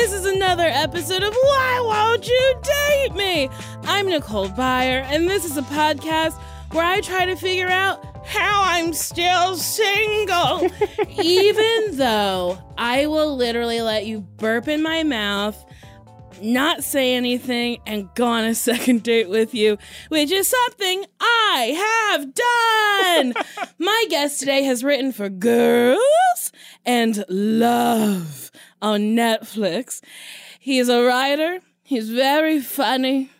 This is another episode of Why Won't You Date Me? I'm Nicole Byer, and this is a podcast where I try to figure out how I'm still single, even though I will literally let you burp in my mouth, not say anything, and go on a second date with you, which is something I have done. my guest today has written for Girls and Love on Netflix. He's a writer, he's very funny,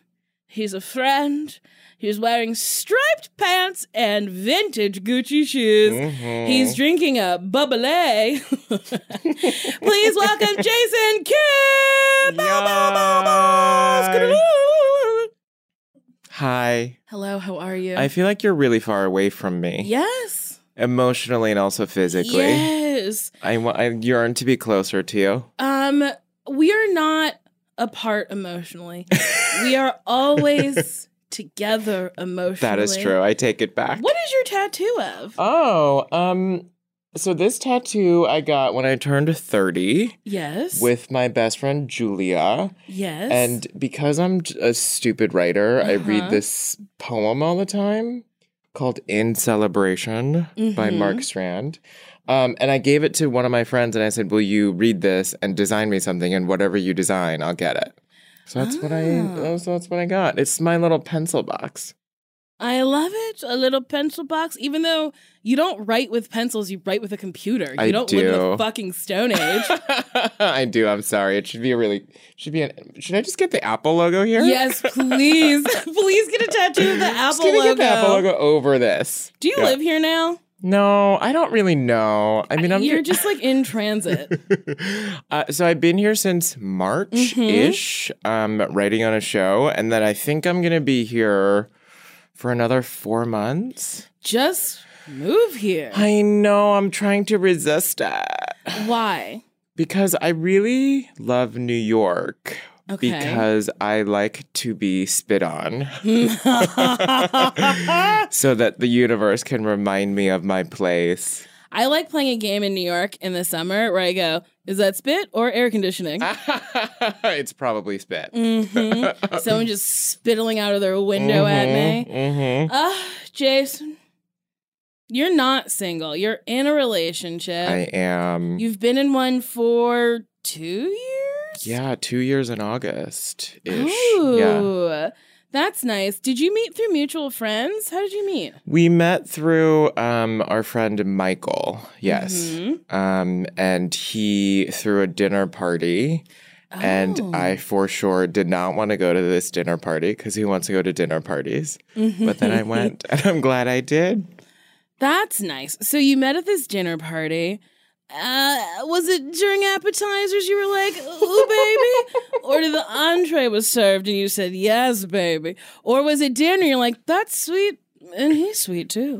he's a friend. He's wearing striped pants and vintage Gucci shoes. Mm-hmm. He's drinking a bubbly. Please welcome Jason. Skidoo. Hi. Hello, how are you? I feel like you're really far away from me, yes. Emotionally and also physically. Yes. I, I yearn to be closer to you. Um, we are not apart emotionally. we are always together emotionally. That is true. I take it back. What is your tattoo of? Oh, um, so this tattoo I got when I turned 30 yes. with my best friend Julia. yes. And because I'm a stupid writer, I Uh-huh. read this poem all the time called In Celebration by Mhm. Mark Strand. Um, and I gave it to one of my friends and I said, Will you read this and design me something? And whatever you design, I'll get it. So that's what I Ah. that's, that's what I got. It's my little pencil box. I love it. A little pencil box. Even though you don't write with pencils, you write with a computer. You I don't live in the fucking Stone Age. I do. I'm sorry. It should be a really should be an should I just get the Apple logo here? yes, please. please get a tattoo of the Apple logo. get the Apple logo over this. Do you Yeah. live here now? No, I don't really know. I mean, I'm You're just like in transit. uh, so I've been here since March ish, um, writing on a show, and then I think I'm gonna be here for another four months. just move here. I know I'm trying to resist it Why? because I really love New York. Okay. Because I like to be spit on so that the universe can remind me of my place. I like playing a game in New York in the summer where I go, is that spit or air conditioning? it's probably spit. hmm Someone just spittling out of their window at me. hmm Ah, Jason, you're not single. You're in a relationship. I am. You've been in one for two years? Yeah, two years in August ish. Ooh, Yeah. That's nice. Did you meet through mutual friends? How did you meet? We met through um, our friend Michael. Yes. Mhm. Um, and he threw a dinner party. And Oh. I for sure did not want to go to this dinner party because he wants to go to dinner parties? But then I went and I'm glad I did. That's nice. So you met at this dinner party. Uh, was it during appetizers you were like, ooh, baby? or did the entree was served and you said, yes, baby? Or was it dinner? You're like, that's sweet. And he's sweet too.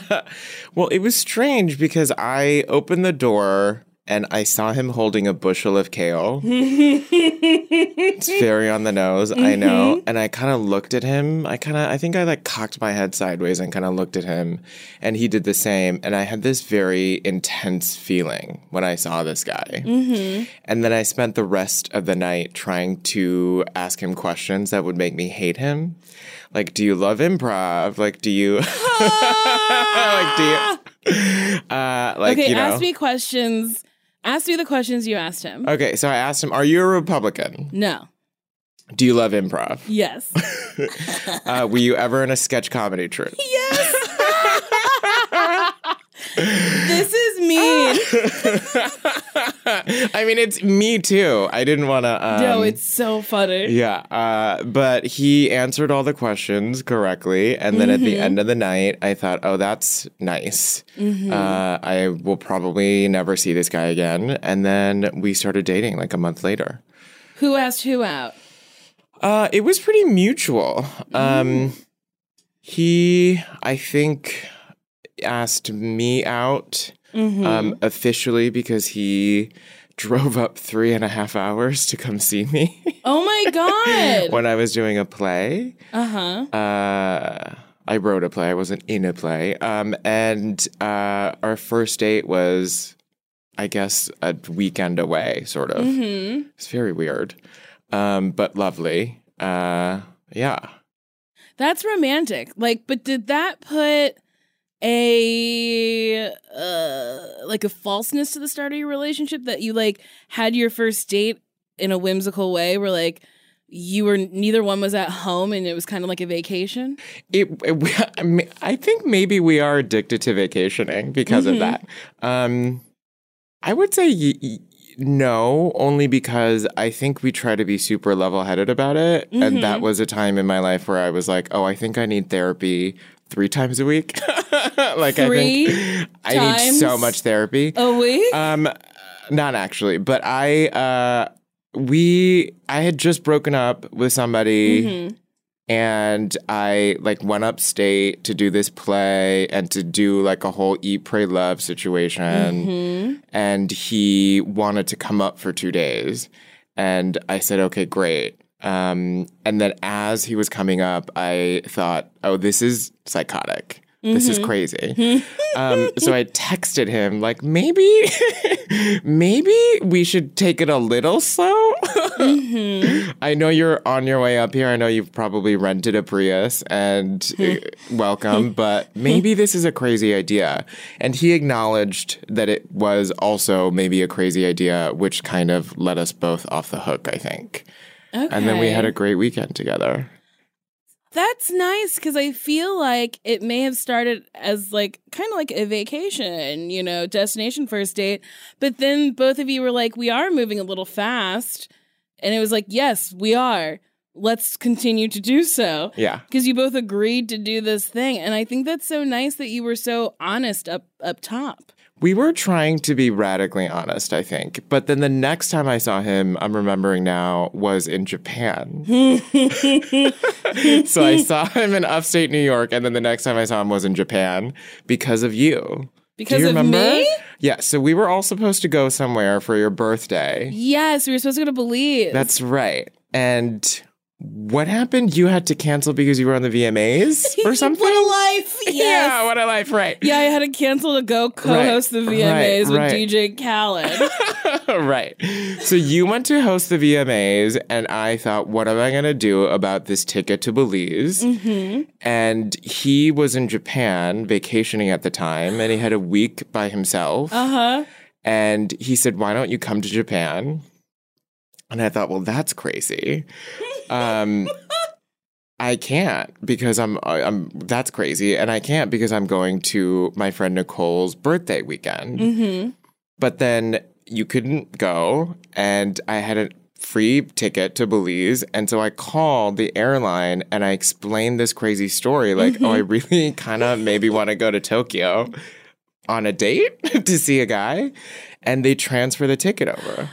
well, it was strange because I opened the door and I saw him holding a bushel of kale. it's very on the nose, I know. And I kind of looked at him. I kind of, I think I like cocked my head sideways and kind of looked at him. And he did the same. And I had this very intense feeling when I saw this guy. And then I spent the rest of the night trying to ask him questions that would make me hate him. Like, do you love improv? Like, do you, like, do you, uh, like, okay, you know. ask me questions. Ask me the questions you asked him. Okay, so I asked him, Are you a Republican? No. Do you love improv? Yes. Uh, were you ever in a sketch comedy troupe? yes. this is mean. I mean, it's me too. I didn't want to. Um, no, it's so funny. Yeah, uh, but he answered all the questions correctly. And then at the end of the night, I thought, oh, that's nice. Uh, I will probably never see this guy again. And then we started dating like a month later. Who asked who out? Uh, it was pretty mutual. Um, he, I think, asked me out um, officially because he drove up three and a half hours to come see me Oh my god. when I was doing a play. uh-huh. Uh, I wrote a play. I wasn't in a play. Um, and uh, our first date was, I guess, a weekend away, sort of. Mm-hmm. It's very weird, um, but lovely. Uh, yeah. That's romantic. Like, but did that put a uh like a falseness to the start of your relationship that you like had your first date in a whimsical way where like you were neither one was at home and it was kind of like a vacation? It, it- we- I mean, I think maybe we are addicted to vacationing because Mhm. of that. Um, I would say y- y- no, only because I think we try to be super level headed about it. And that was a time in my life where I was like, oh, I think I need therapy three times a week. like, Three I think I need so much therapy. A week? Um, not actually, but I, uh, we, I had just broken up with somebody Mhm. and I like went upstate to do this play and to do like a whole eat, pray, love situation. Mhm. And he wanted to come up for two days. And I said, okay, great. Um, and then as he was coming up, I thought, oh, this is psychotic. This is crazy. um, so I texted him, like, maybe, maybe we should take it a little slow. Mhm. I know you're on your way up here. I know you've probably rented a Prius and uh, welcome, but maybe this is a crazy idea. And he acknowledged that it was also maybe a crazy idea, which kind of let us both off the hook, I think. Okay. And then we had a great weekend together. That's nice because I feel like it may have started as like kind of like a vacation, you know, destination first date. But then both of you were like, we are moving a little fast. And it was like, yes, we are. Let's continue to do so. Yeah. Because you both agreed to do this thing. And I think that's so nice that you were so honest up up top. We were trying to be radically honest, I think. But then the next time I saw him, I'm remembering now, was in Japan. so I saw him in upstate New York, and then the next time I saw him was in Japan because of you. Because of remember? me? Yeah, so we were all supposed to go somewhere for your birthday. Yes, we were supposed to go to Belize. That's right. And what happened? You had to cancel because you were on the VMAs or something? what a life! Yes. Yeah, what a life, right. Yeah, I had to cancel to go co-host the Right, VMAs with right. DJ Khaled. right. So you went to host the VMAs, and I thought, what am I going to do about this ticket to Belize? Mm-hmm. And he was in Japan vacationing at the time, and he had a week by himself. Uh huh. And he said, Why don't you come to Japan? And I thought, Well, that's crazy. Um, I can't because I'm I'm that's crazy, and I can't because I'm going to my friend Nicole's birthday weekend. Mm-hmm. But then you couldn't go, and I had a free ticket to Belize. And so I called the airline and I explained this crazy story like, oh, I really kind of maybe want to go to Tokyo on a date to see a guy. And they transfer the ticket over.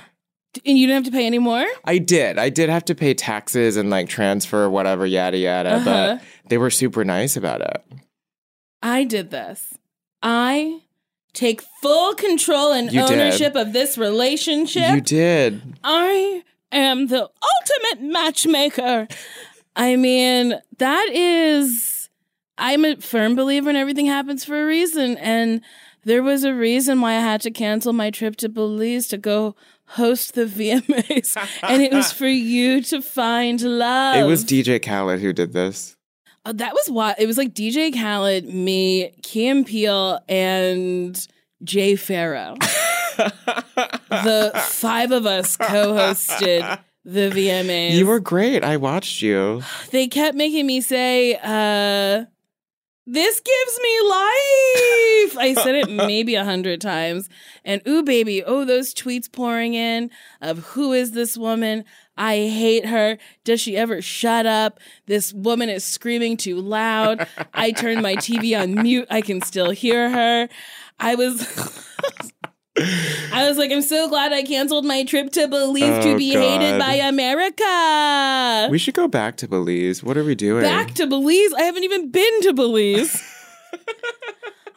And you didn't have to pay any more? I did. I did have to pay taxes and like transfer whatever, yada, yada. Uh-huh. But they were super nice about it. I did this. I take full control and You did. ownership of this relationship. You did. I am the ultimate matchmaker. I mean, that is, I'm a firm believer in everything happens for a reason. And there was a reason why I had to cancel my trip to Belize to go host the VMAs. and it was for you to find love. It was DJ Khaled who did this. Oh, that was why it was like DJ Khaled, me, Kim Peel, and Jay Pharoah. the five of us co-hosted the VMAs. You were great. I watched you. they kept making me say, uh, this gives me life. I said it maybe a hundred times. And ooh, baby, oh, those tweets pouring in of who is this woman? I hate her. Does she ever shut up? This woman is screaming too loud. I turned my TV on mute. I can still hear her. I was. I was like, I'm so glad I canceled my trip to Belize to Oh, be hated by America. We should go back to Belize. What are we doing? Back to Belize? I haven't even been to Belize.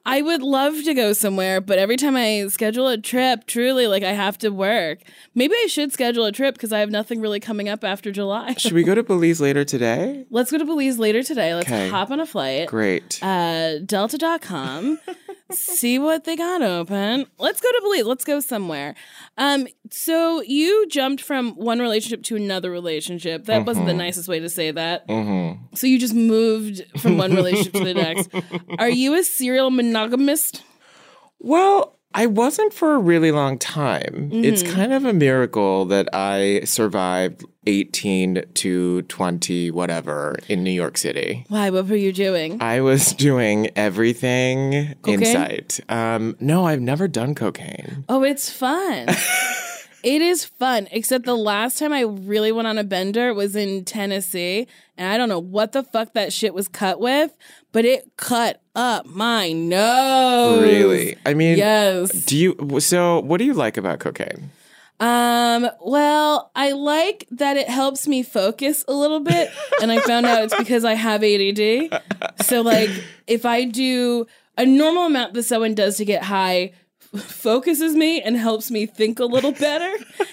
I would love to go somewhere, but every time I schedule a trip, truly, like I have to work. Maybe I should schedule a trip because I have nothing really coming up after July. should we go to Belize later today? Let's go to Belize later today. Let's Okay. hop on a flight. Great. Uh, Delta.com. see what they got open. Let's go to Belize. Let's go somewhere. Um, so you jumped from one relationship to another relationship. That wasn't the nicest way to say that. hmm So you just moved from one relationship to the next. Are you a serial monogamist? Well, I wasn't for a really long time. It's Mm-hmm. kind of a miracle that I survived 18 to 20, whatever, in New York City. Why? What were you doing? I was doing everything in sight. Um, no, I've never done cocaine. Oh, it's fun. it is fun. Except the last time I really went on a bender was in Tennessee, and I don't know what the fuck that shit was cut with, but it cut up my nose. Really? I mean, Yes. do you, so what do you like about cocaine? Um, well, I like that it helps me focus a little bit, and I found out it's because I have ADD. So, like, if I do a normal amount that someone does to get high, focuses me and helps me think a little better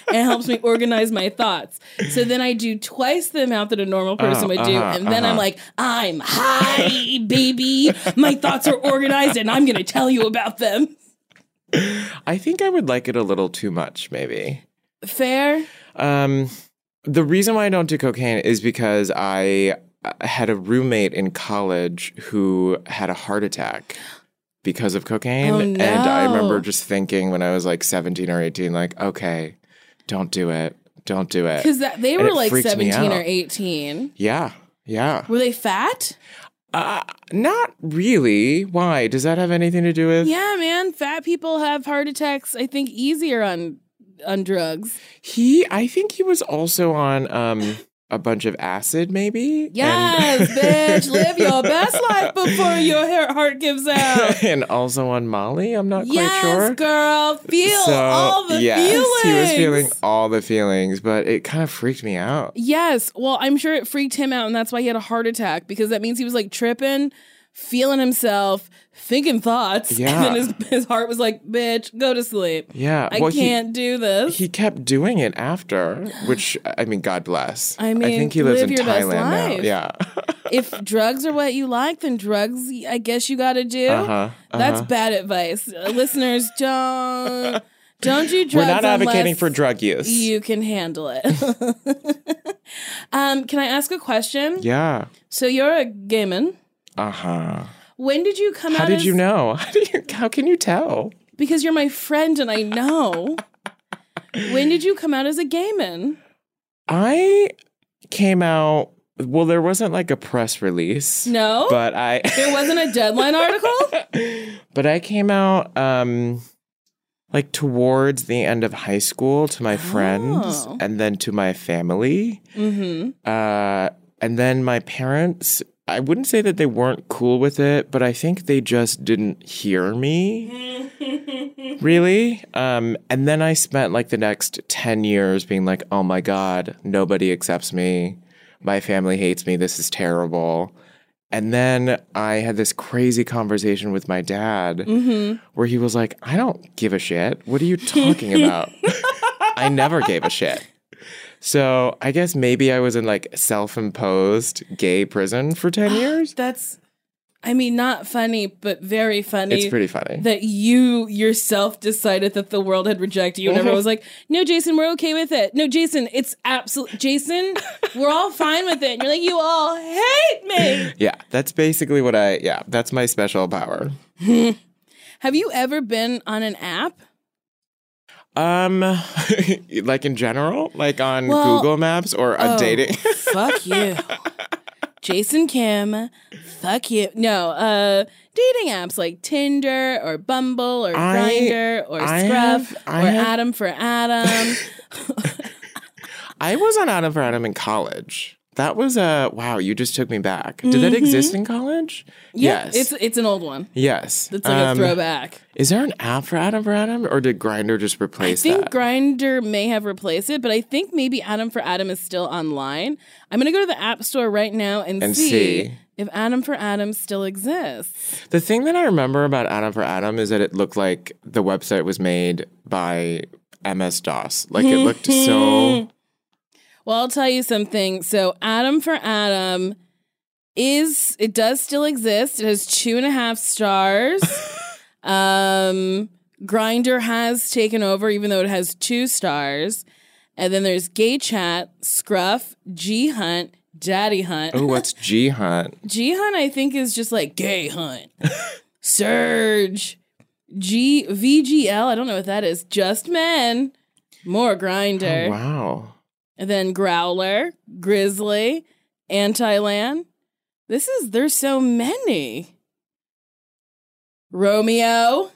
and helps me organize my thoughts. So then I do twice the amount that a normal person would do, uh-huh, and then I'm like, I'm high, baby. My thoughts are organized, and I'm gonna tell you about them. I think I would like it a little too much, maybe. Fair. Um, the reason why I don't do cocaine is because I uh, had a roommate in college who had a heart attack because of cocaine. Oh, And I remember just thinking when I was like 17 or 18, like, okay, don't do it. Don't do it. Because they were like 17 or 18. Yeah. Yeah. Were they fat? Uh, not really. Why? Does that have anything to do with? Yeah, man. Fat people have heart attacks, I think, easier on on drugs. He, I think he was also on um, a bunch of acid, maybe. Yes, bitch. Live your best life before your heart gives out. and also on Molly. I'm not quite sure. yes, sure. girl. Feel so all the yes, feelings. he was feeling all the feelings, but it kind of freaked me out. Yes. Well, I'm sure it freaked him out, and that's why he had a heart attack because that means he was like tripping, feeling himself, thinking thoughts. Yeah. And then his, his heart was like, bitch, go to sleep. Yeah, I well, can't do this. He kept doing it after, which I mean, God bless. I mean, I think he lives live in Thailand now. Yeah. if drugs are what you like, then drugs, I guess you got to do. Uh-huh, That's uh-huh. bad advice. Uh, listeners, don't don't do drugs. We're not advocating for drug use. You can handle it. um, can I ask a question? yeah. So you're a gay man. Uh huh. When did you come How out? did as, you know? How, do you, how can you tell? Because you're my friend and I know. when did you come out as a gay man? I came out. Well, there wasn't like a press release. No, But I. there wasn't a deadline article. but I came out um like towards the end of high school to my friends Oh. and then to my family. Mm-hmm. Uh, and then my parents, I wouldn't say that they weren't cool with it, but I think they just didn't hear me. really? Um, and then I spent like the next 10 years being like, oh my God, nobody accepts me. My family hates me. This is terrible. And then I had this crazy conversation with my dad Mm-hmm. where he was like, I don't give a shit. What are you talking about? I never gave a shit. So I guess maybe I was in like self imposed gay prison for 10 years. That's, I mean, not funny, but very funny. It's pretty funny. that you yourself decided that the world had rejected you and everyone was like, no, Jason, we're okay with it. No, Jason, it's absolute Jason, we're all fine with it. And you're like, you all hate me. yeah, that's basically what I, yeah, that's my special power. Have you ever been on an app? Um, like in general, like on Well, Google Maps or a oh, dating. fuck you. Jason Kim, fuck you. No, uh dating apps like Tinder or Bumble or Grindr or I Scruff have- I or have- Adam for Adam. I was on Adam for Adam in college. That was a wow. You just took me back. Did that exist in college? Mm-hmm. Yeah, yes. it's it's an old one. yes. It's like a Um, throwback. Is there an app for Adam for Adam, or did Grindr just replace? I think? Grindr may have replaced it, but I think maybe Adam for Adam is still online. I'm gonna go to the App Store right now and, And see, see. if Adam for Adam still exists. the thing that I remember about Adam for Adam is that it looked like the website was made by MS DOS. Like it looked so. Well, I'll tell you something. So Adam for Adam is it does still exist. It has two and a half stars. um Grindr has taken over, even though it has two stars. And then there's Gay Chat, Scruff, G Hunt, Daddy Hunt. Oh, what's G Hunt? G Hunt, I think, is just like Gay Hunt. Surge. G VGL, I don't know what that is. Just Men. More Grindr. Oh, wow. And then Growler, Grizzly, Anti-Land. This is there's so many. Romeo,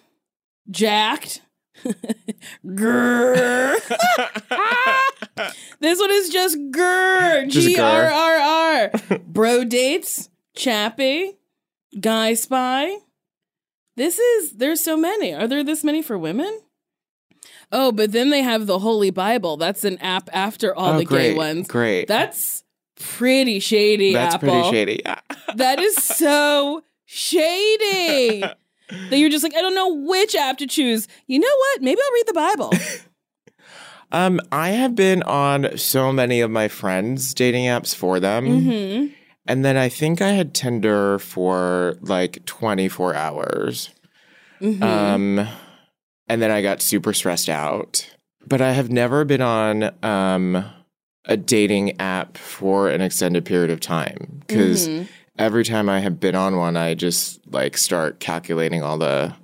Jacked. Grrr. this one is just grr. R R R. Bro dates, Chappy, Guy Spy. This is there's so many. Are there this many for women? Oh, but then they have the Holy Bible. That's an app after all oh, the great. gay ones. Great. That's pretty shady, That's Apple. pretty shady. Yeah. That is so shady. that you're just like, I don't know which app to choose. You know what? Maybe I'll read the Bible. Um, I have been on so many of my friends' dating apps for them. hmm And then I think I had Tinder for like 24 hours. hmm Um, and then I got super stressed out. But I have never been on um, a dating app for an extended period of time because Mhm. every time I have been on one, I just like start calculating all the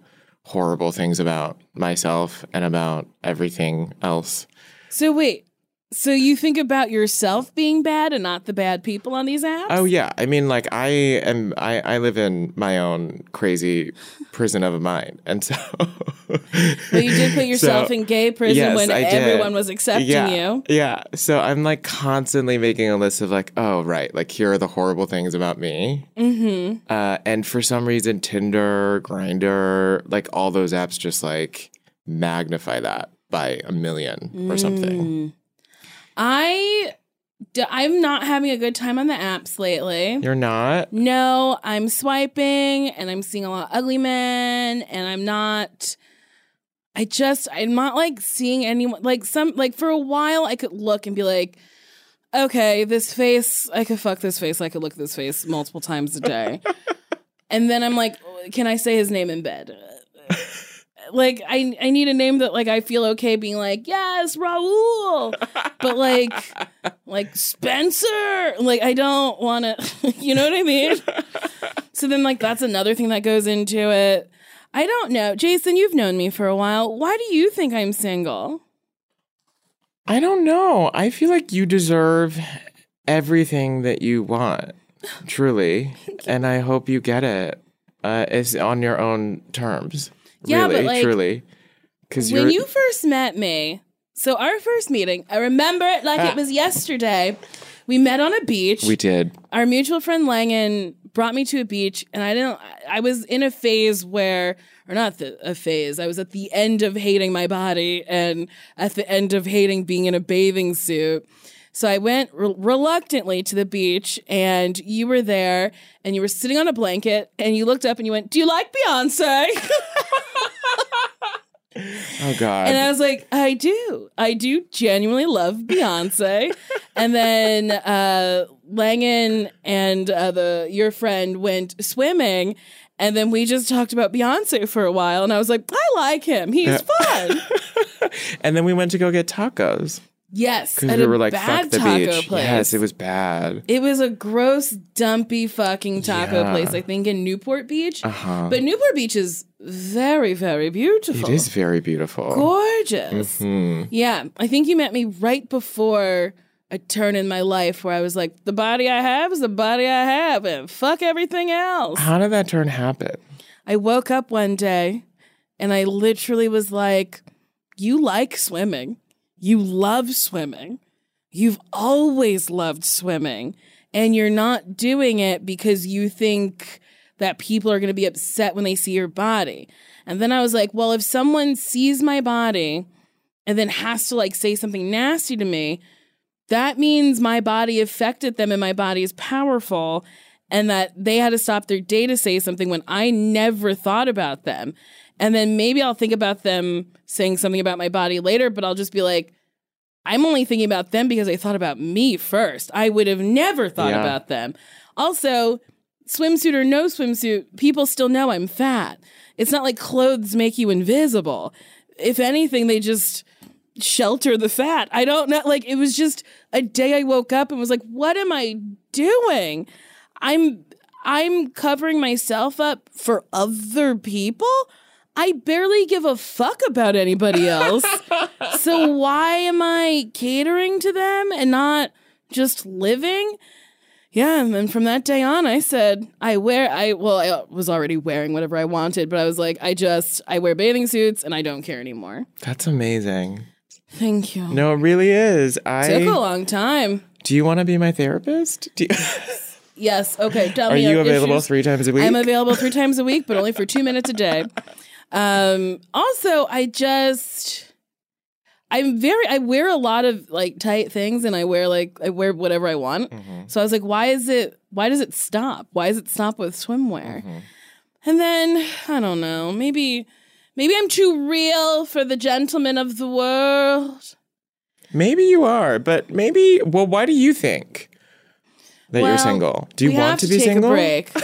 horrible things about myself and about everything else. So wait. So you think about yourself being bad and not the bad people on these apps? Oh yeah, I mean, like I am, I, I live in my own crazy prison of a mind, and so. But you did put yourself So, in gay prison yes, when I did. everyone was accepting yeah, you. Yeah, so I'm like constantly making a list of like, oh right, like here are the horrible things about me, Mm-hmm. uh, and for some reason, Tinder, Grindr, like all those apps just like magnify that by a million or something. I, d- I'm not having a good time on the apps lately. You're not. No, I'm swiping and I'm seeing a lot of ugly men and I'm not I just I'm not like seeing anyone like some like for a while I could look and be like okay, this face, I could fuck this face, I could look at this face multiple times a day. and then I'm like, can I say his name in bed? like I I need a name that like I feel okay being like, yes, Raul. but like like Spencer. Like I don't want to you know what I mean? so then like that's another thing that goes into it. I don't know. Jason, you've known me for a while. Why do you think I'm single? I don't know. I feel like you deserve everything that you want, truly, and I hope you get it. Uh, it's on your own terms. Yeah, really, but, like- truly. Because when you first met me, so our first meeting, I remember it like Ah. it was yesterday. We met on a beach. we did. our mutual friend Langan brought me to a beach, and I didn't. I was in a phase where, or not the, a phase. I was at the end of hating my body, and at the end of hating being in a bathing suit. So I went re- reluctantly to the beach, and you were there, and you were sitting on a blanket, and you looked up and you went, "Do you like Beyonce?" Oh God. And I was like, I do. I do genuinely love Beyonce. and then uh, Langan and uh, the your friend went swimming. And then we just talked about Beyonce for a while. And I was like, I like him. He's fun. and then we went to go get tacos yes. because we were like, bad "Fuck the taco beach." place. Yes, it was bad. It was a gross, dumpy fucking taco Yeah. place, I think, in Newport Beach. Uh huh. But Newport Beach is very, very beautiful. It is very beautiful. gorgeous. Mhm. Yeah, I think you met me right before a turn in my life where I was like, the body I have is the body I have, and fuck everything else. How did that turn happen? I woke up one day and I literally was like, You like swimming. You love swimming. You've always loved swimming. And you're not doing it because you think that people are going to be upset when they see your body. And then I was like, Well, if someone sees my body and then has to like say something nasty to me, that means my body affected them and my body is powerful and that they had to stop their day to say something when I never thought about them. And then maybe I'll think about them saying something about my body later, but I'll just be like, I'm only thinking about them because I thought about me first. I would have never thought Yeah. about them. Also, swimsuit or no swimsuit, people still know I'm fat. It's not like clothes make you invisible. If anything, they just shelter the fat. I don't know. Like, it was just a day I woke up and was like, what am I doing? I'm I'm covering myself up for other people. I barely give a fuck about anybody else. so why am I catering to them and not just living? Yeah, and then from that day on, I said I wear I well I was already wearing whatever I wanted, but I was like I just I wear bathing suits and I don't care anymore. That's amazing. Thank you. No, it really is. I took a long time. do you want to be my therapist? Do you, Yes. Okay. Tell are me you available issues. three times a week? I'm available three times a week, but only for two minutes a day. Um, also, I just, I'm very, I wear a lot of like tight things and I wear like, I wear whatever I want. Mhm. So I was like, why is it, why does it stop? Why does it stop with swimwear? Mhm. And then, I don't know, maybe, maybe I'm too real for the gentlemen of the world. Maybe you are, but maybe. Well, why do you think that you're single? Do you want to to be single? A break.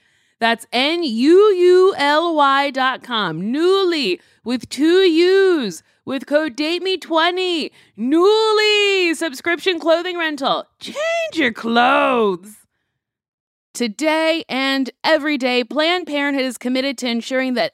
that's n-u-u-l-y dot com. Nuuly with two u's. With code dateme20 nuuly subscription clothing rental. Change your clothes. Today and every day, Planned Parenthood is committed to ensuring that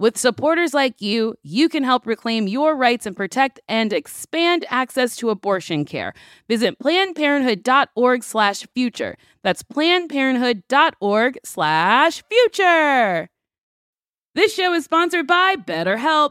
With supporters like you, you can help reclaim your rights and protect and expand access to abortion care. Visit plannedparenthood.org/future. That's plannedparenthood.org/future. This show is sponsored by BetterHelp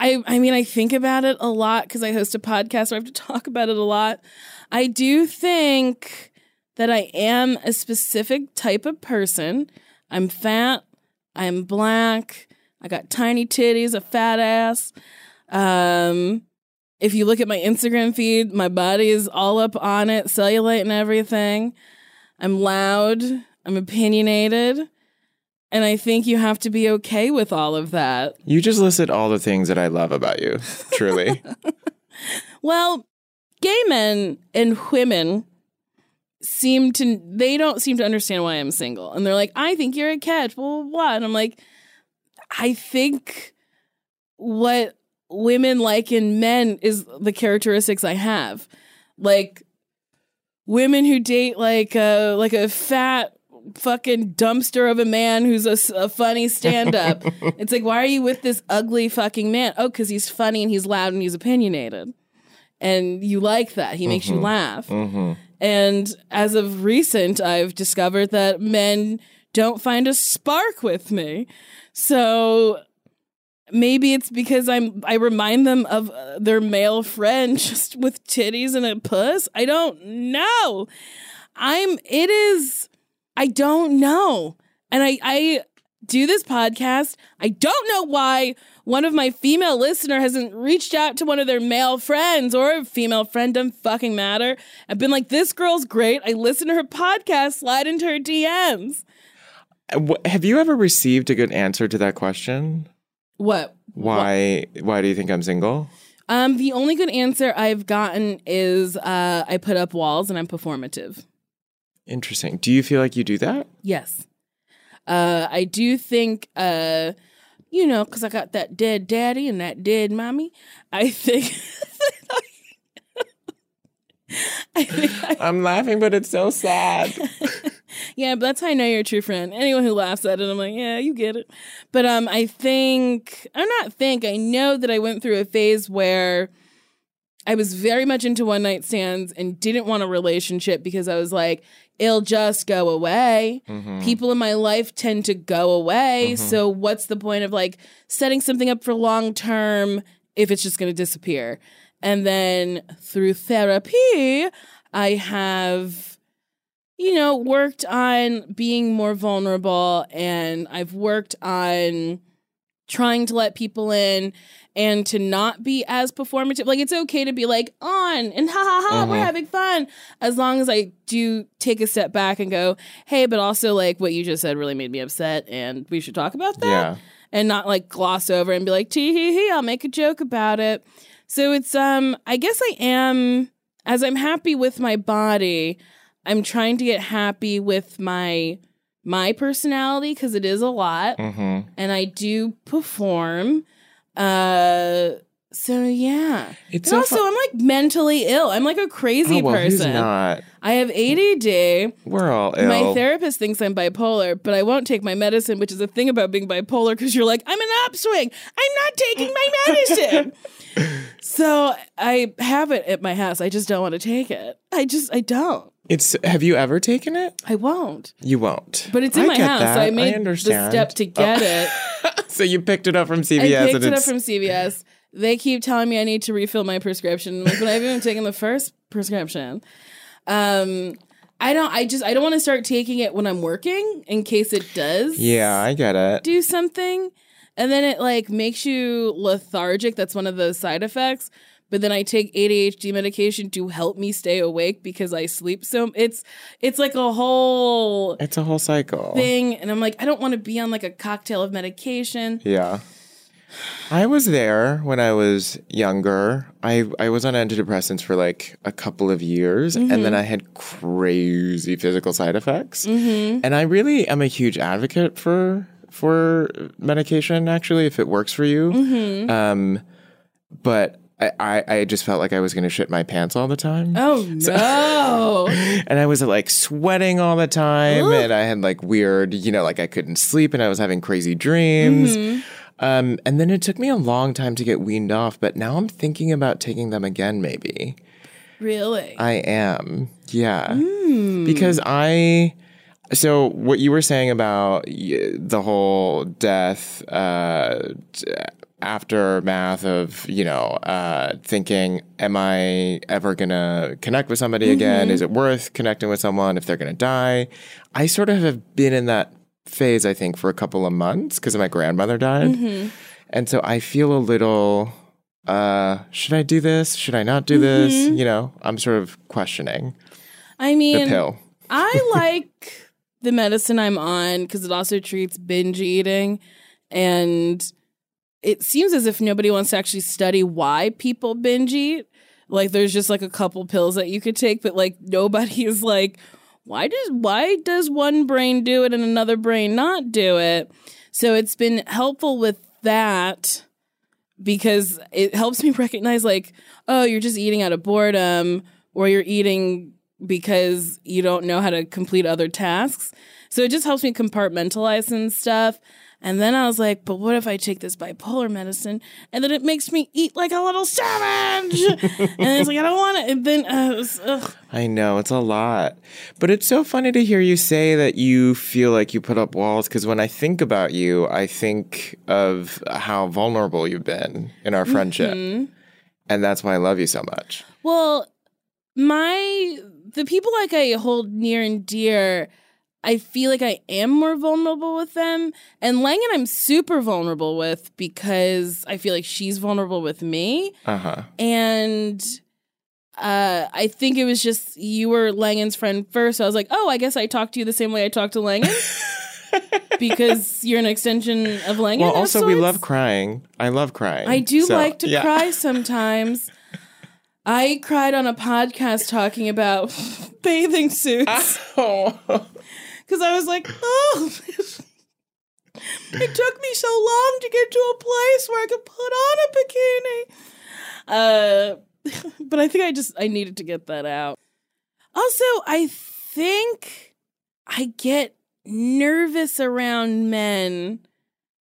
I I mean I think about it a lot because I host a podcast where I have to talk about it a lot. I do think that I am a specific type of person. I'm fat, I'm black, I got tiny titties, a fat ass. Um if you look at my Instagram feed, my body is all up on it, cellulite and everything. I'm loud, I'm opinionated. And I think you have to be okay with all of that. You just listed all the things that I love about you, truly. well, gay men and women seem to they don't seem to understand why I'm single. And they're like, I think you're a catch, blah blah blah. And I'm like, I think what women like in men is the characteristics I have. Like women who date like a like a fat fucking dumpster of a man who's a, a funny stand up. it's like, why are you with this ugly fucking man? Oh, because he's funny and he's loud and he's opinionated. And you like that. He makes mm-hmm. you laugh. Mm-hmm. And as of recent, I've discovered that men don't find a spark with me. So maybe it's because I'm I remind them of uh, their male friend just with titties and a puss. I don't know. I'm it is I don't know. And I I do this podcast. I don't know why one of my female listener hasn't reached out to one of their male friends or a female friend doesn't fucking matter. I've been like, this girl's great. I listen to her podcast, slide into her DMs. Uh, Have you ever received a good answer to that question? What? Why why do you think I'm single? Um, the only good answer I've gotten is uh, I put up walls and I'm performative. Interesting. Do you feel like you do that? Yes. Uh, I do think, uh, you know, because I got that dead daddy and that dead mommy. I think. I think I, I'm laughing, but it's so sad. yeah, but that's how I know you're a true friend. Anyone who laughs at it, I'm like, yeah, you get it. But um, I think I'm not think I know that I went through a phase where I was very much into one night stands and didn't want a relationship because I was like, it'll just go away. Mm-hmm. People in my life tend to go away. Mm-hmm. So what's the point of like setting something up for long term if it's just going to disappear? And then through therapy, I have, you know, worked on being more vulnerable and I've worked on trying to let people in and to not be as performative. Like it's okay to be like on and ha ha ha, we're having fun. As long as I do take a step back and go, hey, but also like what you just said really made me upset and we should talk about that. Yeah. And not like gloss over and be like, tee hee hee, I'll make a joke about it. So it's um I guess I am as I'm happy with my body, I'm trying to get happy with my my personality because it is a lot hmm and I do perform. Uh so yeah. It's so also fu- I'm like mentally ill. I'm like a crazy oh, well, who's person. not? I have ADD. We're all ill. My therapist thinks I'm bipolar, but I won't take my medicine, which is a thing about being bipolar because you're like, I'm an upswing. I'm not taking my medicine. so I have it at my house. I just don't want to take it. I just, I don't. It's. Have you ever taken it? I won't. You won't. But it's in I my house. that. I made the understand. step to get it. so you picked it up from CVS. I picked and it up from CVS. They keep telling me I need to refill my prescription, like, but I haven't even taken the first prescription. Um, I don't. I just. I don't want to start taking it when I'm working in case it does. Yeah, I get it. do something and then it like makes you lethargic that's one of the side effects but then i take adhd medication to help me stay awake because i sleep so it's it's like a whole It's a whole cycle. thing and i'm like i don't want to be on like a cocktail of medication Yeah. I was there when I was younger. I, I was on antidepressants for like a couple of years, and Mm-hmm. then I had crazy physical side effects. And I really am a huge advocate for for medication. Actually, if it works for you, Mm-hmm. um, but I, I, I just felt like I was going to shit my pants all the time. oh no and I was like sweating all the time, and I had like weird, you know, like I couldn't sleep, and I was having crazy dreams. Mm-hmm. Um, and then it took me a long time to get weaned off, but now I'm thinking about taking them again. Maybe really I am, yeah, Hmm. because I. So what you were saying about the whole death uh, aftermath of you know uh, thinking, am I ever gonna connect with somebody again? Is it worth connecting with someone if they're gonna die? I sort of have been in that phase, I think, for a couple of months because my grandmother died, and so I feel a little. Uh, should I do this? Should I not do this? You know, I'm sort of questioning i mean the pill. I like the medicine I'm on because it also treats binge eating. And it seems as if nobody wants to actually study why people binge eat. Like there's just like a couple pills that you could take, but like nobody is like, why does why does one brain do it and another brain not do it? So it's been helpful with that because it helps me recognize like, oh, you're just eating out of boredom or you're eating because you don't know how to complete other tasks. So it just helps me compartmentalize and stuff. And then I was like, but what if I take this bipolar medicine and then it makes me eat like a little savage? and it's like, I don't want it. And then uh, was, ugh. I know it's a lot, but it's so funny to hear you say that you feel like you put up walls. Because when I think about you, I think of how vulnerable you've been in our friendship, and that's why I love you so much. Well, my the people like I hold near and dear, I feel like I am more vulnerable with them. And Langan I'm super vulnerable with because I feel like she's vulnerable with me. Uh huh. And uh I think it was just you were Langan's friend first. So I was like, oh, I guess I talked to you the same way I talked to Langan. because you're an extension of Langan. Well, also we love crying. I love crying. I do So, like to yeah. cry sometimes. I cried on a podcast talking about bathing suits Oh. Because I was like, oh, it took me so long to get to a place where I could put on a bikini. Uh, but I think I just I needed to get that out. Also, I think I get nervous around men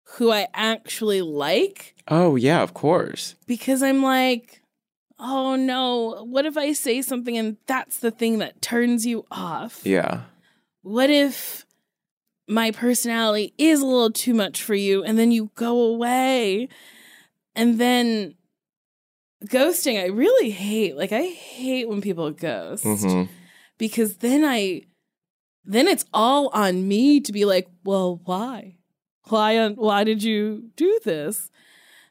who I actually like oh yeah, of course. because I'm like, oh no, what if I say something and that's the thing that turns you off? Yeah. What if my personality is a little too much for you and then you go away? And then ghosting, I really hate. Like, I hate when people ghost hmm because then I, then it's all on me to be like, well, why? Why, why did you do this?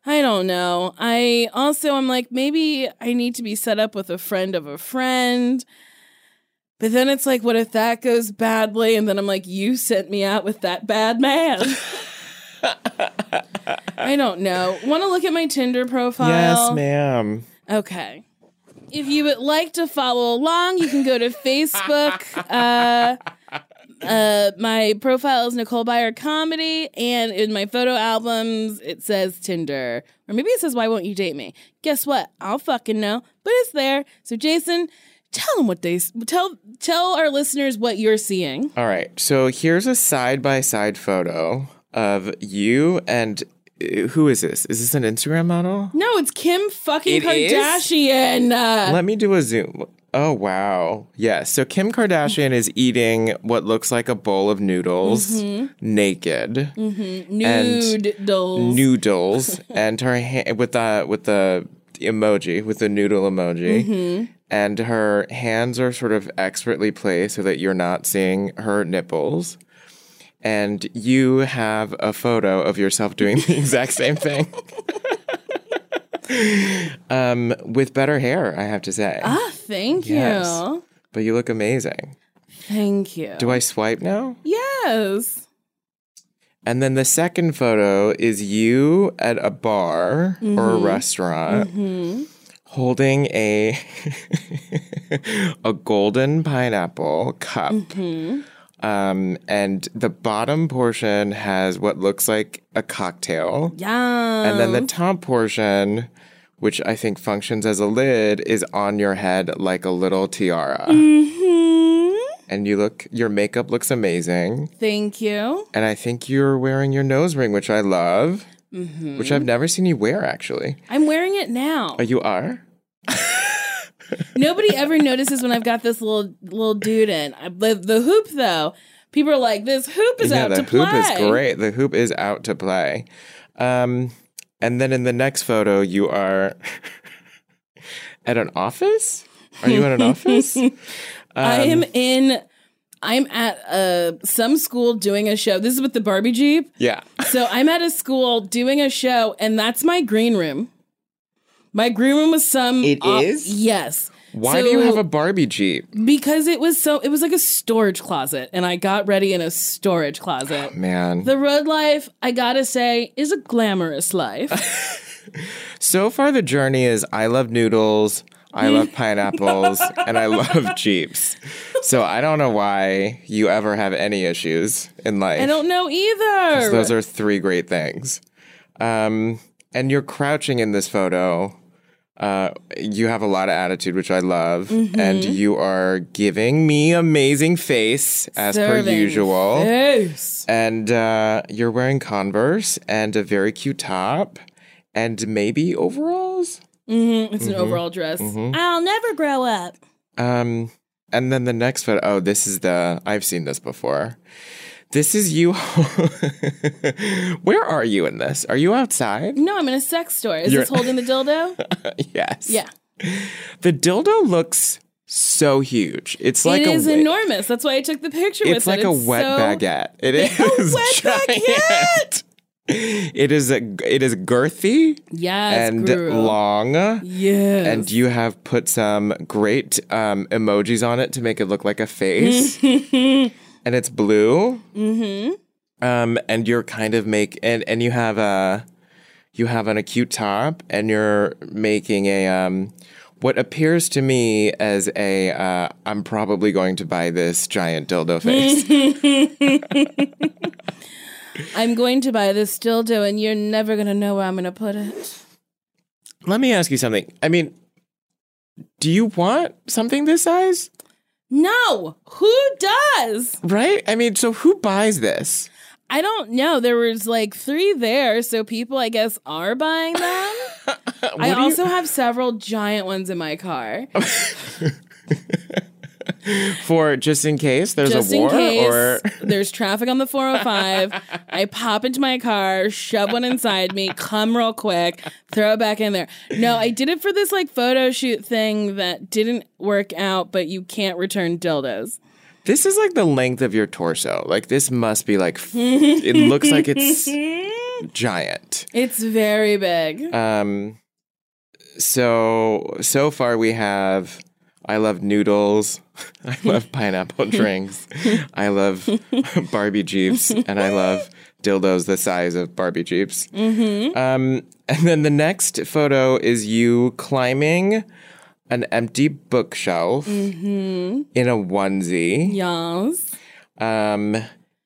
I don't know. I also I'm like maybe I need to be set up with a friend of a friend. But then it's like what if that goes badly and then I'm like you sent me out with that bad man. I don't know. Want to look at my Tinder profile? Yes, ma'am. Okay. If you would like to follow along, you can go to Facebook. Uh, uh, my profile is Nicole Byer Comedy, and in my photo albums, it says Tinder. Or maybe it says, Why won't you date me? Guess what? I'll fucking know, but it's there. So, Jason, tell them what they tell tell our listeners what you're seeing. All right. So here's a side by side photo of you and uh, who is this? Is this an Instagram model? No, it's Kim fucking It is? Kardashian. Uh, Let me do a zoom. Oh wow. Yes. So Kim Kardashian is eating what looks like a bowl of noodles naked. nude dolls. Noodles and her ha- with the with the emoji with the noodle emoji. And her hands are sort of expertly placed so that you're not seeing her nipples. And you have a photo of yourself doing the exact same thing. um, with better hair, I have to say. ah, thank Yes. you. But you look amazing. Thank you. Do I swipe now? Yes. And then the second photo is you at a bar or a Mm-hmm. Holding a a golden pineapple cup. Mm-hmm. Um, and the bottom portion has what looks like a cocktail. Yeah. And then the top portion, which I think functions as a lid, is on your head like a little tiara. hmm And you look, your makeup looks amazing. Thank you. And I think you're wearing your nose ring, which I love, Mm-hmm. which I've never seen you wear actually. I'm wearing it now. Oh, you are? Nobody ever notices when I've got this little little dude in. I, the, the hoop though, people are like, "This hoop is yeah, out to play." The hoop is great. The hoop is out to play. Um, and then in the next photo, you are at an office. Are you in an office? I Um, am in. I'm at uh, some school doing a show. This is with the Barbie Jeep. Yeah. So I'm at a school doing a show, and that's my green room. My green room was some. It is? Yes. Why do you have a Barbie Jeep? Because it was so. It was like a storage closet, and I got ready in a storage closet. Man. The road life, I gotta say, is a glamorous life. So far, the journey is I love noodles, I love pineapples, and I love Jeeps. So I don't know why you ever have any issues in life. I don't know either. Those are three great things. Um, and you're crouching in this photo. Uh, you have a lot of attitude, which I love, Mm-hmm. and you are giving me amazing face as per usual. face. And uh, you're wearing Converse and a very cute top, and maybe overalls. Mm-hmm. It's an overall dress. I'll never grow up. Um, and then the next photo. Oh, this is the. I've seen this before. This is you. Where are you in this? Are you outside? No, I'm in a sex store. Is You're- this holding the dildo? yes. Yeah. The dildo looks so huge. It's like it a is enormous. That's why I took the picture It's with like it. a wet so- baguette. It is wet giant. It is a it is girthy Yes, and girl. long. Yes. And you have put some great um, emojis on it to make it look like a face. and it's blue. Mm-hmm. Um, and you're kind of make and and you have a you have an acute top, and you're making a um, what appears to me as a uh, I'm probably going to buy this giant dildo face. I'm going to buy this dildo, and you're never gonna know where I'm gonna put it. Let me ask you something. I mean, do you want something this size? No, who does? Right? I mean, so who buys this? I don't know. There was like three there, so people, I guess, are buying them. I do you- also have several giant ones in my car, For just in case there's just a war or there's traffic on the 405. I pop into my car, shove one inside me, come real quick, throw it back in there. No, I did it for this like photo shoot thing that didn't work out, but you can't return dildos. this is like the length of your torso. Like this must be like it looks like it's giant. It's very big. Um so so far we have I love noodles. I love pineapple drinks. I love Barbie Jeeps and I love dildos the size of Barbie Jeeps. Um and then the next photo is you climbing an empty bookshelf in a onesie. Yes. Um,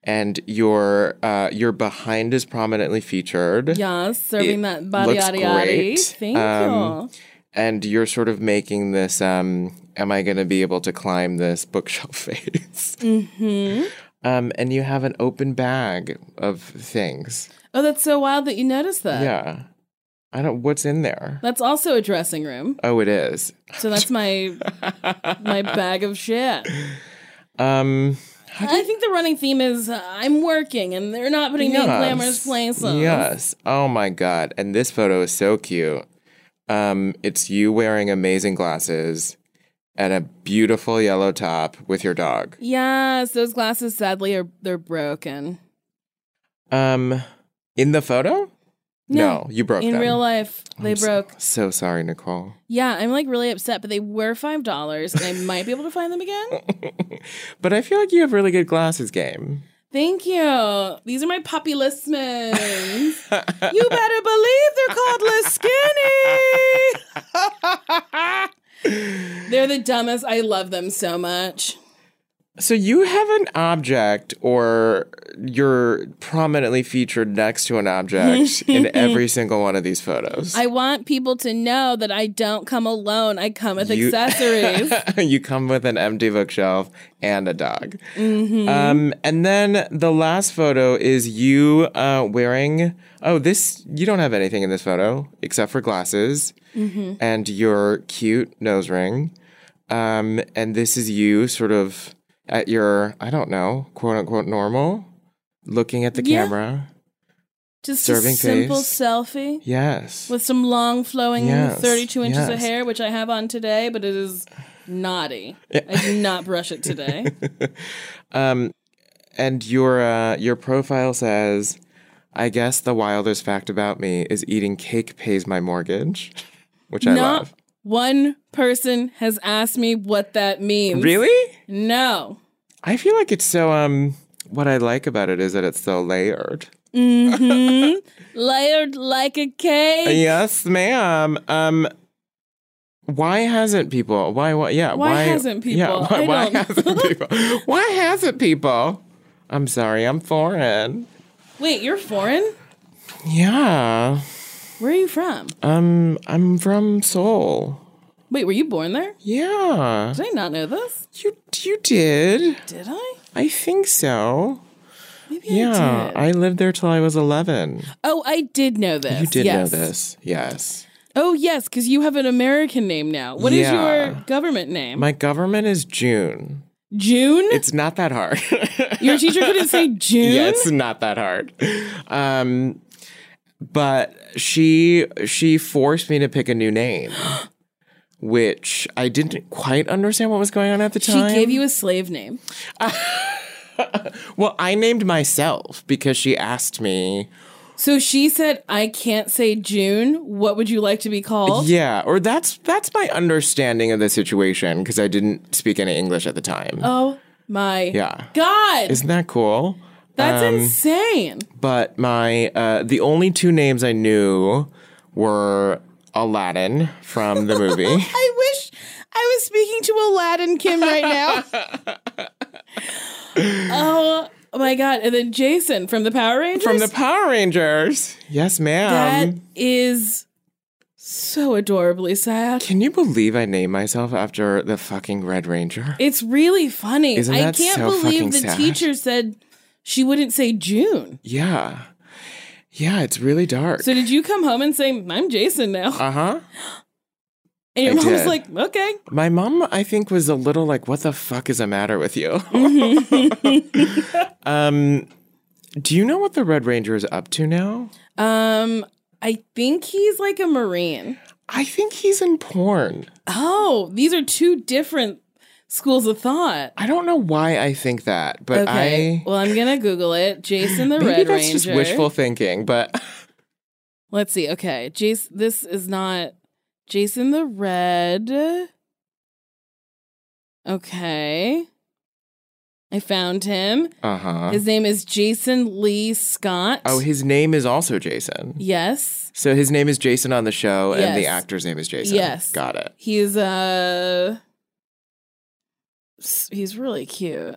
and your uh, your behind is prominently featured. Yes. Serving It that body looks yada. great. Thank Um, you. And you're sort of making this. Um, am I going to be able to climb this bookshelf face? Mm-hmm. Um, and you have an open bag of things. Oh, that's so wild that you noticed that. yeah. I don't. What's in there? That's also a dressing room. Oh, it is. So that's my my bag of shit. Um. I think the running theme is uh, I'm working and they're not putting me in Yes. glamorous places. Yes. Oh my god. And this photo is so cute. Um, it's you wearing amazing glasses and a beautiful yellow top with your dog. Yes, those glasses sadly are they're broken. Um, in the photo? No, you broke them. In them. real life, they I'm broke. So sorry, Nicole. Yeah, I'm like really upset, but they were five dollars, and I might be able to find them again. But I feel like you have really good glasses game. Thank you. These are my puppy listmans. you better believe they're called Liskini. they're the dumbest. I love them so much. So you have an object or you're prominently featured next to an object in every single one of these photos. I want people to know that I don't come alone. I come with You- accessories. you come with an empty bookshelf and a dog. Mm-hmm. Um, and then the last photo is you uh, wearing. Oh, this you don't have anything in this photo except for glasses Mm-hmm. and your cute nose ring. Um, and this is you sort of at your I don't know quote unquote normal, looking at the Yeah. camera. Just Serving a simple face. selfie Yes. with some long flowing Yes, 32 inches of hair, which I have on today, but it is naughty. I did not brush it today. Um, and your uh, your profile says, "I guess the wildest fact about me is eating cake pays my mortgage," which I Not love. One person has asked me what that means. Really? No. I feel like it's so. Um, what I like about it is that it's so layered. Mm-hmm. Layered like a cake. Yes, ma'am. Um. Why hasn't people? Why? Why? Yeah. Why hasn't people? Yeah. Why, why hasn't people? Why hasn't people? I'm sorry. I'm foreign. Wait, you're foreign? Yeah. Where are you from? Um, I'm from Seoul. Wait, were you born there? Yeah, Did I not know this? you you did. Did I? I think so. Maybe Yeah, I did. I lived there till I was 11. oh, I did know this. You did yes. know this. Yes. Oh, yes, because you have an American name now. What is Yeah. your government name? My government is June. June? It's not that hard. Your teacher couldn't say June? yeah, it's not that hard. Um, but she she forced me to pick a new name, which I didn't quite understand what was going on at the time. She gave you a slave name. well, I named myself because she asked me. So she said, I can't say June. What would you like to be called? Yeah, or that's that's my understanding of the situation because I didn't speak any English at the time. Oh my Yeah. God. Isn't that cool? That's um, insane. but my uh, the only two names I knew were Aladdin from the movie. I wish I was speaking to Aladdin Kim right now. oh my God. And then Jason from the Power Rangers. from the Power Rangers. Yes, ma'am. is so adorably sad. Can you believe I named myself after the fucking Red Ranger? It's really funny. Isn't I that can't so believe the sad? teacher said she wouldn't say June. Yeah. Yeah, it's really dark. So did you come home and say, I'm Jason now? uh huh. And your I mom was like, okay. My mom, I think, was a little like, "What the fuck is the matter with you?" um, do you know what the Red Ranger is up to now? Um, I think he's like a Marine. I think he's in porn. Oh, these are two different schools of thought. I don't know why I think that, but Okay. I well, I'm gonna Google it. Jason the maybe Red that's Ranger. just wishful thinking. But Let's see. Okay, Jason. This is not Jason the Red. Okay. I found him. uh huh. His name is Jason Lee Scott. Oh, his name is also Jason. yes. So his name is Jason on the show, and the actor's name is Jason. Yes. got it. He's uh s- he's really cute.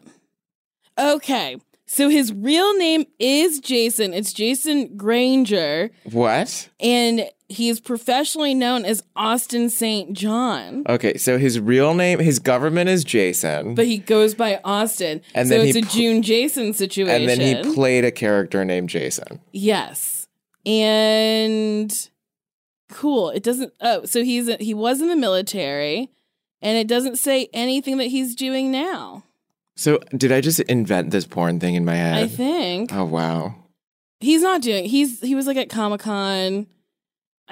Okay. So his real name is Jason. It's Jason Granger What? and he is professionally known as Austin St. John. Okay, so his real name, his government is Jason, But he goes by Austin. And so then it's a pl- June Jason situation. and then he played a character named Jason. Yes. And cool. It doesn't oh, so he's he was in the military and it doesn't say anything that he's doing now. So did I just invent this porn thing in my head? I think. Oh wow. He's not doing he's he was like at Comic-Con.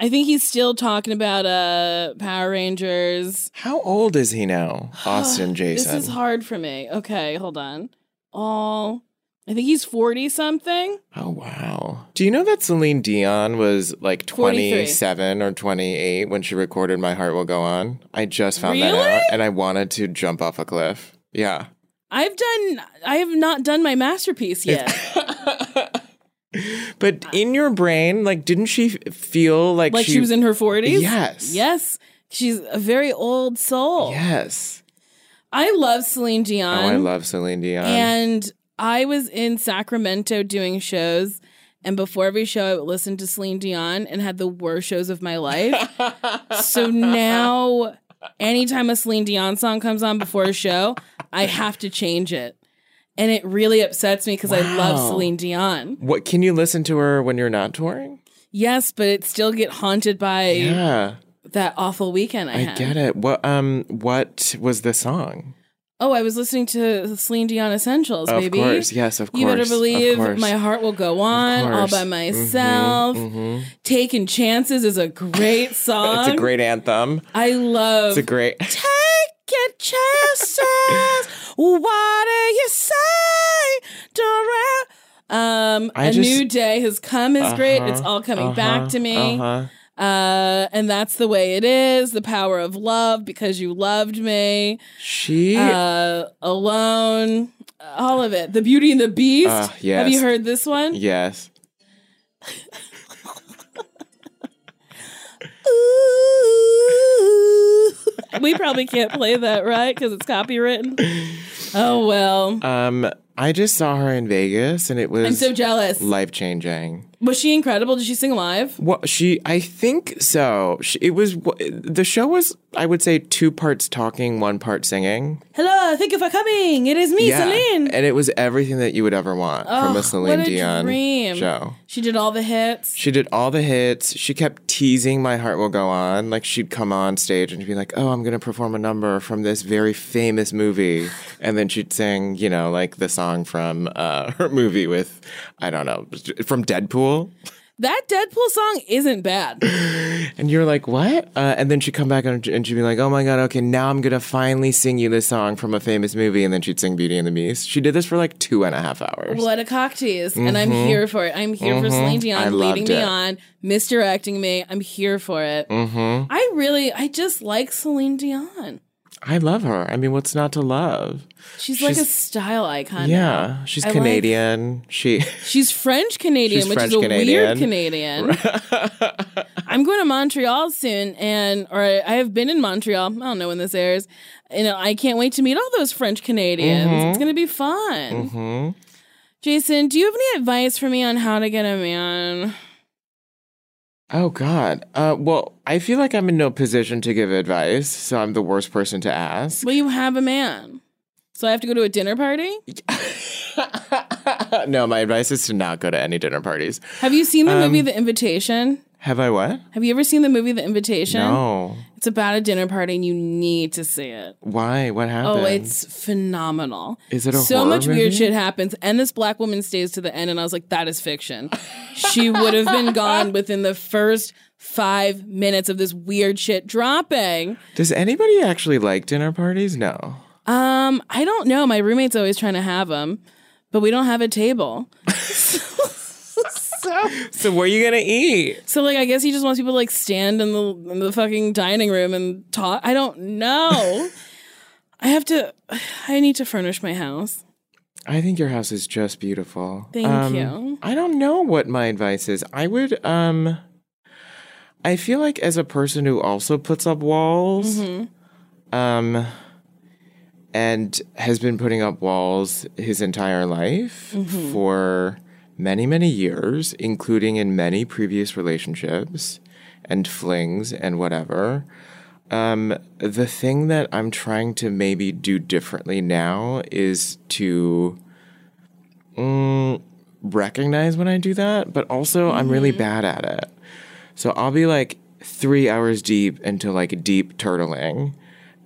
I think he's still talking about uh Power Rangers. How old is he now, Austin Jason? This is hard for me. Okay, hold on. All I think he's 40 something. Oh wow. Do you know that Celine Dion was like 27 or 28 when she recorded My Heart Will Go On? I just found that out and I wanted to jump off a cliff. Yeah. I've done I have not done my masterpiece yet. But in your brain, like didn't she feel like, like she, was in her 40s? Yes. Yes. She's a very old soul. Yes. I love Celine Dion. Oh, I love Celine Dion. And I was in Sacramento doing shows. And before every show, I would listen to Celine Dion and had the worst shows of my life. so now, anytime a Celine Dion song comes on before a show, I have to change it. And it really upsets me because I love Celine Dion. what can you listen to her when you're not touring? Yes, but it still get haunted by Yeah. that awful weekend I, I had. get it. What um what was the song? Oh, I was listening to Celine Dion Essentials, Of baby. course. Yes, of course. You better believe my heart will go on all by myself. Mhm. Taking chances is a great song. It's a great anthem. I love It's a great Take chances. what do you say? Dora? Um, I a just- new day has come is great. It's Uh-huh, all coming uh-huh, back to me. Uh-huh. Uh, and that's the way it is. The power of love because you loved me. She Uh, alone, all of it. The Beauty and the Beast. Uh, Have you heard this one? yes. Ooh. we probably can't play that, right? Because it's copywritten. Oh well. Um I just saw her in Vegas and it was I'm so jealous. life changing. Was she incredible? Did she sing live? Well, she, I think so. She, it was, the show was, I would say, two parts talking, one part singing. Hello, thank you for coming. It is me, Celine. And it was everything that you would ever want from Oh, a Celine what a Dion dream. show. She did all the hits. She did all the hits. She kept teasing My Heart Will Go On. Like she'd come on stage and she'd be like, Oh, I'm going to perform a number from this very famous movie. And then she'd sing, you know, like the song from uh, her movie with, I don't know, from Deadpool. That Deadpool song isn't bad. And you're like, What? Uh, and then she'd come back and she'd be like, Oh my God, okay, now I'm going to finally sing you this song from a famous movie. And then she'd sing Beauty and the Beast. She did this for like two and a half hours. What Blood of cocktease, and I'm here for it. I'm here for Celine Dion Mm-hmm. Leading loved me it. on, misdirecting me. I'm here for it. Mm-hmm. I really, I just like Celine Dion. I love her. I mean, what's not to love? She's, like a style icon. Yeah, now. she's I like- Canadian. she. She's French Canadian, She's which is French a weird Canadian. I'm going to Montreal soon, and or I I have been in Montreal. I don't know when this airs. You know, I can't wait to meet all those French Canadians. Mm-hmm. It's going to be fun. Jason, do you have any advice for me on how to get a man? Oh God. Uh, well, I feel like I'm in no position to give advice, so I'm the worst person to ask. Well, you have a man, so I have to go to a dinner party. no, my advice is to not go to any dinner parties. Have you seen the Um, movie The Invitation? Have I what? Have you ever seen the movie The Invitation? No. It's about a dinner party, and you need to see it. Why? What happened? Oh, it's phenomenal. Is it a so horror much weird shit happens, and this black woman stays to the end, and I was like, that is fiction. she would have been gone within the first five minutes of this weird shit dropping. Does anybody actually like dinner parties? No. Um, I don't know. My roommate's always trying to have them, but we don't have a table. so, So where are you gonna eat? so like, I guess he just wants people to like stand in the in the fucking dining room and talk. I don't know. I have to. I need to furnish my house. I think your house is just beautiful. Thank Um, you. I don't know what my advice is. I would um I feel like as a person who also puts up walls Mm-hmm. um and has been putting up walls his entire life Mm-hmm. for many many years, including in many previous relationships and flings and whatever. Um, the thing that I'm trying to maybe do differently now is to mm, recognize when I do that, but also I'm really bad at it. So I'll be like three hours deep into like deep turtling.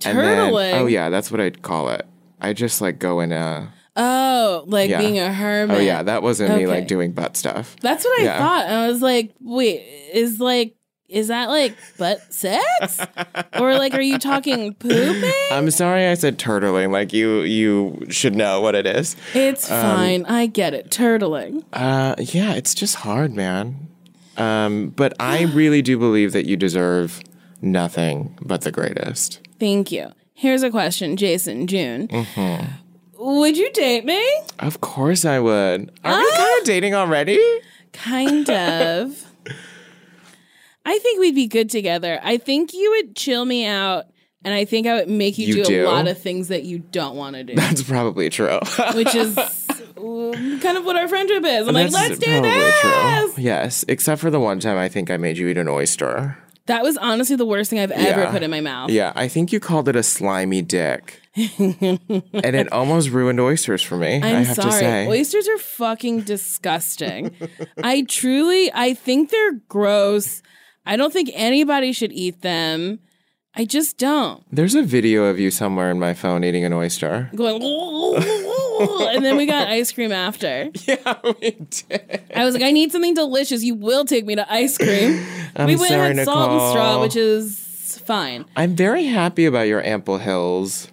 And then- Turtling? oh yeah, that's what I'd call it. I just like go in a. Oh, like Yeah. being a hermit. Oh yeah, that wasn't me like doing butt stuff. That's what I Yeah. thought. I was like, wait, is like, is that like butt sex? or like, are you talking pooping? I'm sorry I said turtling. Like you, you should know what it is. It's Um, fine. I get it. Turtling. Uh, yeah, it's just hard, man. Um, but I really do believe that you deserve nothing but the greatest. Thank you. Here's a question, Jason, June. Would you date me? Of course I would. Are we Ah! kind of dating already? Kind of. I think we'd be good together. I think you would chill me out, and I think I would make you, You do, do? a lot of things that you don't want to do. That's probably true. which is um, kind of what our friendship is. I'm like, That's let's do probably this. True. Yes, except for the one time I think I made you eat an oyster. That was honestly the worst thing I've ever Yeah. put in my mouth. Yeah, I think you called it a slimy dick. and it almost ruined oysters for me, I I'm have sorry. to say. Oysters are fucking disgusting. I truly, I think they're gross. I don't think anybody should eat them. I just don't. There's a video of you somewhere in my phone eating an oyster. Going, and then we got ice cream after. Yeah, we did. I was like, I need something delicious. You will take me to ice cream. I'm we went sorry, and had salt and straw, which is fine. I'm very happy about your ample hills.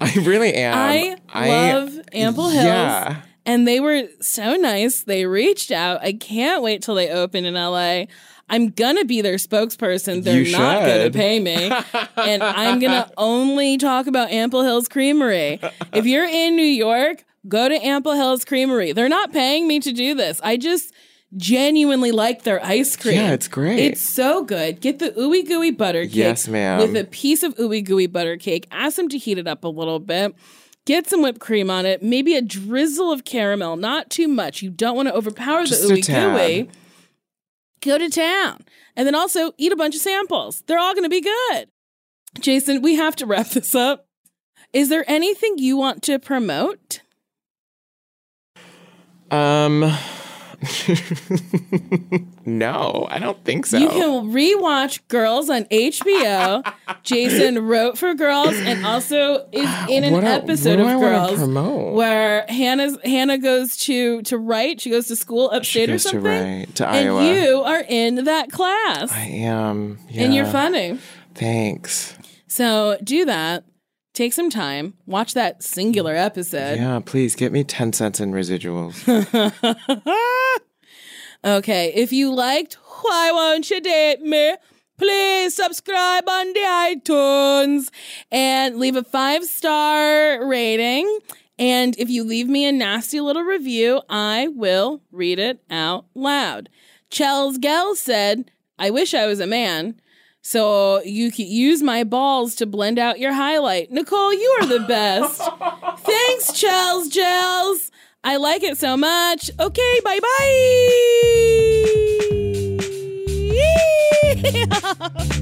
I really am. I love Ample Hills. Yeah. And they were so nice. They reached out. I can't wait till they open in LA. I'm gonna be their spokesperson. They're You not gonna pay me. and I'm gonna only talk about Ample Hills Creamery. If you're in New York, go to Ample Hills Creamery. They're not paying me to do this. I just genuinely like their ice cream. Yeah, it's great. It's so good. Get the ooey gooey butter cake Yes, ma'am. with a piece of ooey gooey butter cake. Ask them to heat it up a little bit. Get some whipped cream on it, maybe a drizzle of caramel, not too much. You don't want to overpower Just the ooey gooey. Go to town. And then also eat a bunch of samples. They're all going to be good. Jason, we have to wrap this up. Is there anything you want to promote? Um, no, I don't think so. You can rewatch Girls on HBO. Jason wrote for Girls and also is ah, in an do- episode of Girls promote? where Hannah's Hannah goes to to write. She goes to school upstate or goes to something. write, to and Iowa. you are in that class. I am. And you're funny. Thanks. So do that. Take some time. Watch that singular mm. episode. Yeah, please get me 10 cents in residuals. Okay, if you liked Why Won't You Date Me? Please subscribe on the iTunes and leave a five star rating. And if you leave me a nasty little review, I will read it out loud. Chels Gell said, I wish I was a man. So you can use my balls to blend out your highlight. Nicole, you are the best. Thanks, Chels Gels. I like it so much. Okay, bye bye.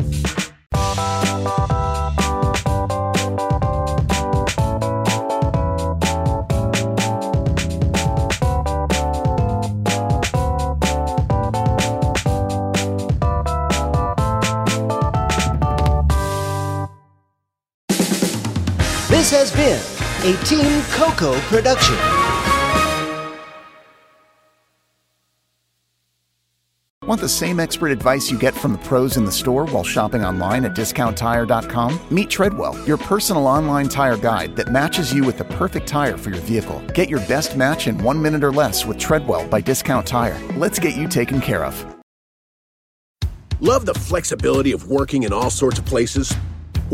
has been a Team Coco production. Want the same expert advice you get from the pros in the store while shopping online at discounttire.com? Meet Treadwell, your personal online tire guide that matches you with the perfect tire for your vehicle. Get your best match in one minute or less with Treadwell by Discount Tire. Let's get you taken care of. Love the flexibility of working in all sorts of places?